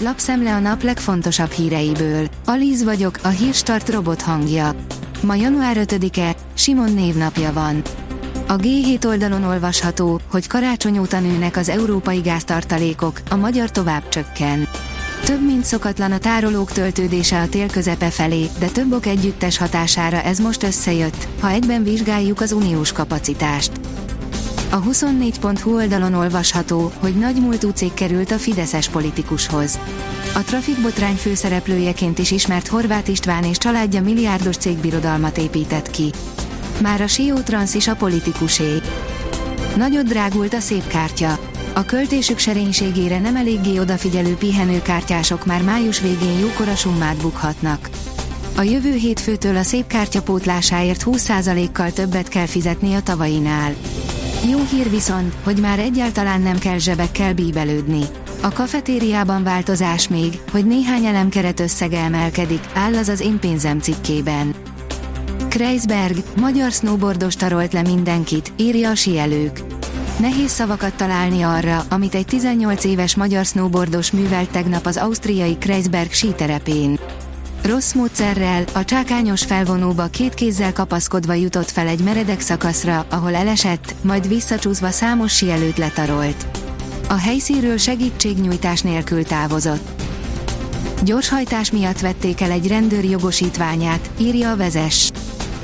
lapszemle a nap legfontosabb híreiből. Alíz vagyok, a hírstart robot hangja. Ma január 5-e, Simon névnapja van. A G7 oldalon olvasható, hogy karácsony óta nőnek az európai gáztartalékok, a magyar tovább csökken. Több mint szokatlan a tárolók töltődése a tél közepe felé, de több ok együttes hatására ez most összejött, ha egyben vizsgáljuk az uniós kapacitást. A 24.hu oldalon olvasható, hogy nagy múltú cég került a Fideszes politikushoz. A trafikbotrány főszereplőjeként is ismert Horváth István és családja milliárdos cégbirodalmat épített ki. Már a Sió Trans is a politikusé. Nagyot drágult a szép kártya. A költésük serénységére nem eléggé odafigyelő pihenőkártyások már május végén jókora summát bukhatnak. A jövő hétfőtől a szép kártya pótlásáért 20%-kal többet kell fizetni a tavainál. Jó hír viszont, hogy már egyáltalán nem kell zsebekkel bíbelődni. A kafetériában változás még, hogy néhány elemkeret összege emelkedik, áll az az én pénzem cikkében. Kreisberg, magyar snowboardos tarolt le mindenkit, írja a sielők. Nehéz szavakat találni arra, amit egy 18 éves magyar snowboardos művelt tegnap az ausztriai Kreisberg síterepén. Rossz módszerrel, a csákányos felvonóba két kézzel kapaszkodva jutott fel egy meredek szakaszra, ahol elesett, majd visszacsúszva számos sielőt letarolt. A helyszínről segítségnyújtás nélkül távozott. Gyorshajtás miatt vették el egy rendőr jogosítványát, írja a vezes.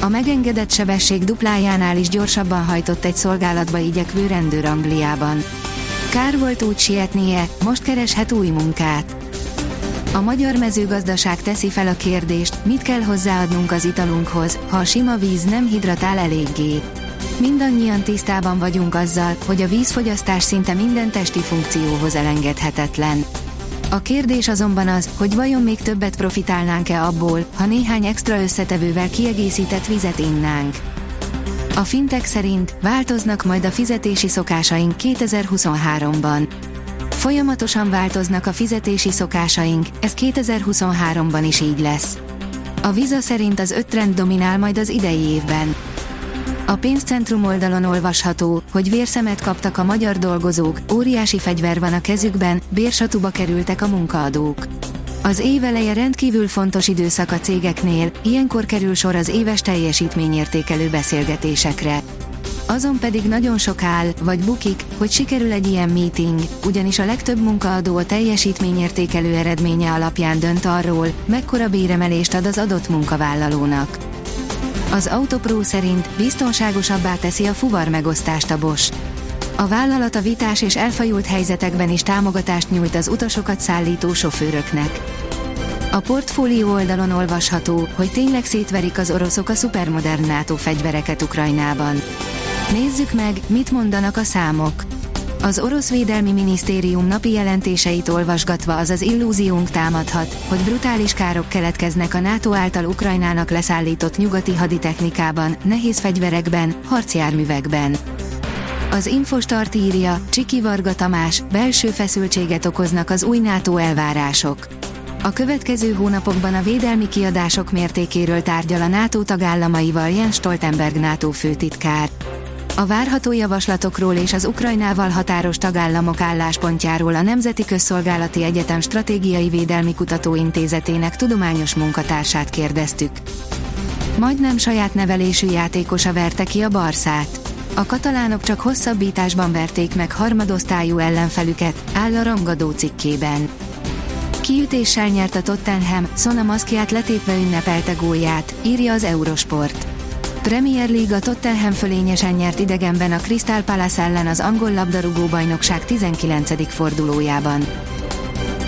A megengedett sebesség duplájánál is gyorsabban hajtott egy szolgálatba igyekvő rendőr Angliában. Kár volt úgy sietnie, most kereshet új munkát. A magyar mezőgazdaság teszi fel a kérdést, mit kell hozzáadnunk az italunkhoz, ha a sima víz nem hidratál eléggé. Mindannyian tisztában vagyunk azzal, hogy a vízfogyasztás szinte minden testi funkcióhoz elengedhetetlen. A kérdés azonban az, hogy vajon még többet profitálnánk-e abból, ha néhány extra összetevővel kiegészített vizet innánk. A fintek szerint változnak majd a fizetési szokásaink 2023-ban. Folyamatosan változnak a fizetési szokásaink, ez 2023-ban is így lesz. A Visa szerint az öt dominál majd az idei évben. A pénzcentrum oldalon olvasható, hogy vérszemet kaptak a magyar dolgozók, óriási fegyver van a kezükben, bérsatuba kerültek a munkaadók. Az év eleje rendkívül fontos időszak a cégeknél, ilyenkor kerül sor az éves teljesítményértékelő beszélgetésekre. Azon pedig nagyon sok áll, vagy bukik, hogy sikerül egy ilyen meeting, ugyanis a legtöbb munkaadó a teljesítményértékelő eredménye alapján dönt arról, mekkora béremelést ad az adott munkavállalónak. Az Autopro szerint biztonságosabbá teszi a fuvar megosztást a Bosch. A vállalat a vitás és elfajult helyzetekben is támogatást nyújt az utasokat szállító sofőröknek. A portfólió oldalon olvasható, hogy tényleg szétverik az oroszok a szupermodern NATO fegyvereket Ukrajnában. Nézzük meg, mit mondanak a számok. Az orosz védelmi minisztérium napi jelentéseit olvasgatva az az illúziónk támadhat, hogy brutális károk keletkeznek a NATO által Ukrajnának leszállított nyugati haditechnikában, nehéz fegyverekben, harcjárművekben. Az Infostart írja, Csiki Varga Tamás, belső feszültséget okoznak az új NATO elvárások. A következő hónapokban a védelmi kiadások mértékéről tárgyal a NATO tagállamaival Jens Stoltenberg NATO főtitkár. A várható javaslatokról és az Ukrajnával határos tagállamok álláspontjáról a Nemzeti Közszolgálati Egyetem Stratégiai Védelmi Kutatóintézetének tudományos munkatársát kérdeztük. Majdnem saját nevelésű játékosa verte ki a Barszát. A katalánok csak hosszabbításban verték meg harmadosztályú ellenfelüket, áll a rangadó cikkében. Kiütéssel nyert a Tottenham, Sona maszkját letépve ünnepelte gólját, írja az Eurosport. Premier League a Tottenham fölényesen nyert idegenben a Crystal Palace ellen az angol labdarúgó bajnokság 19. fordulójában.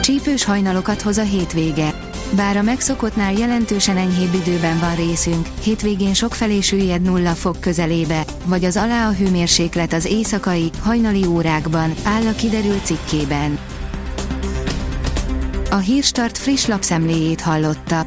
Csípős hajnalokat hoz a hétvége. Bár a megszokottnál jelentősen enyhébb időben van részünk, hétvégén sokfelé süllyed nulla fok közelébe, vagy az alá a hőmérséklet az éjszakai, hajnali órákban, áll a kiderült cikkében. A Hírstart friss lapszemléjét hallotta.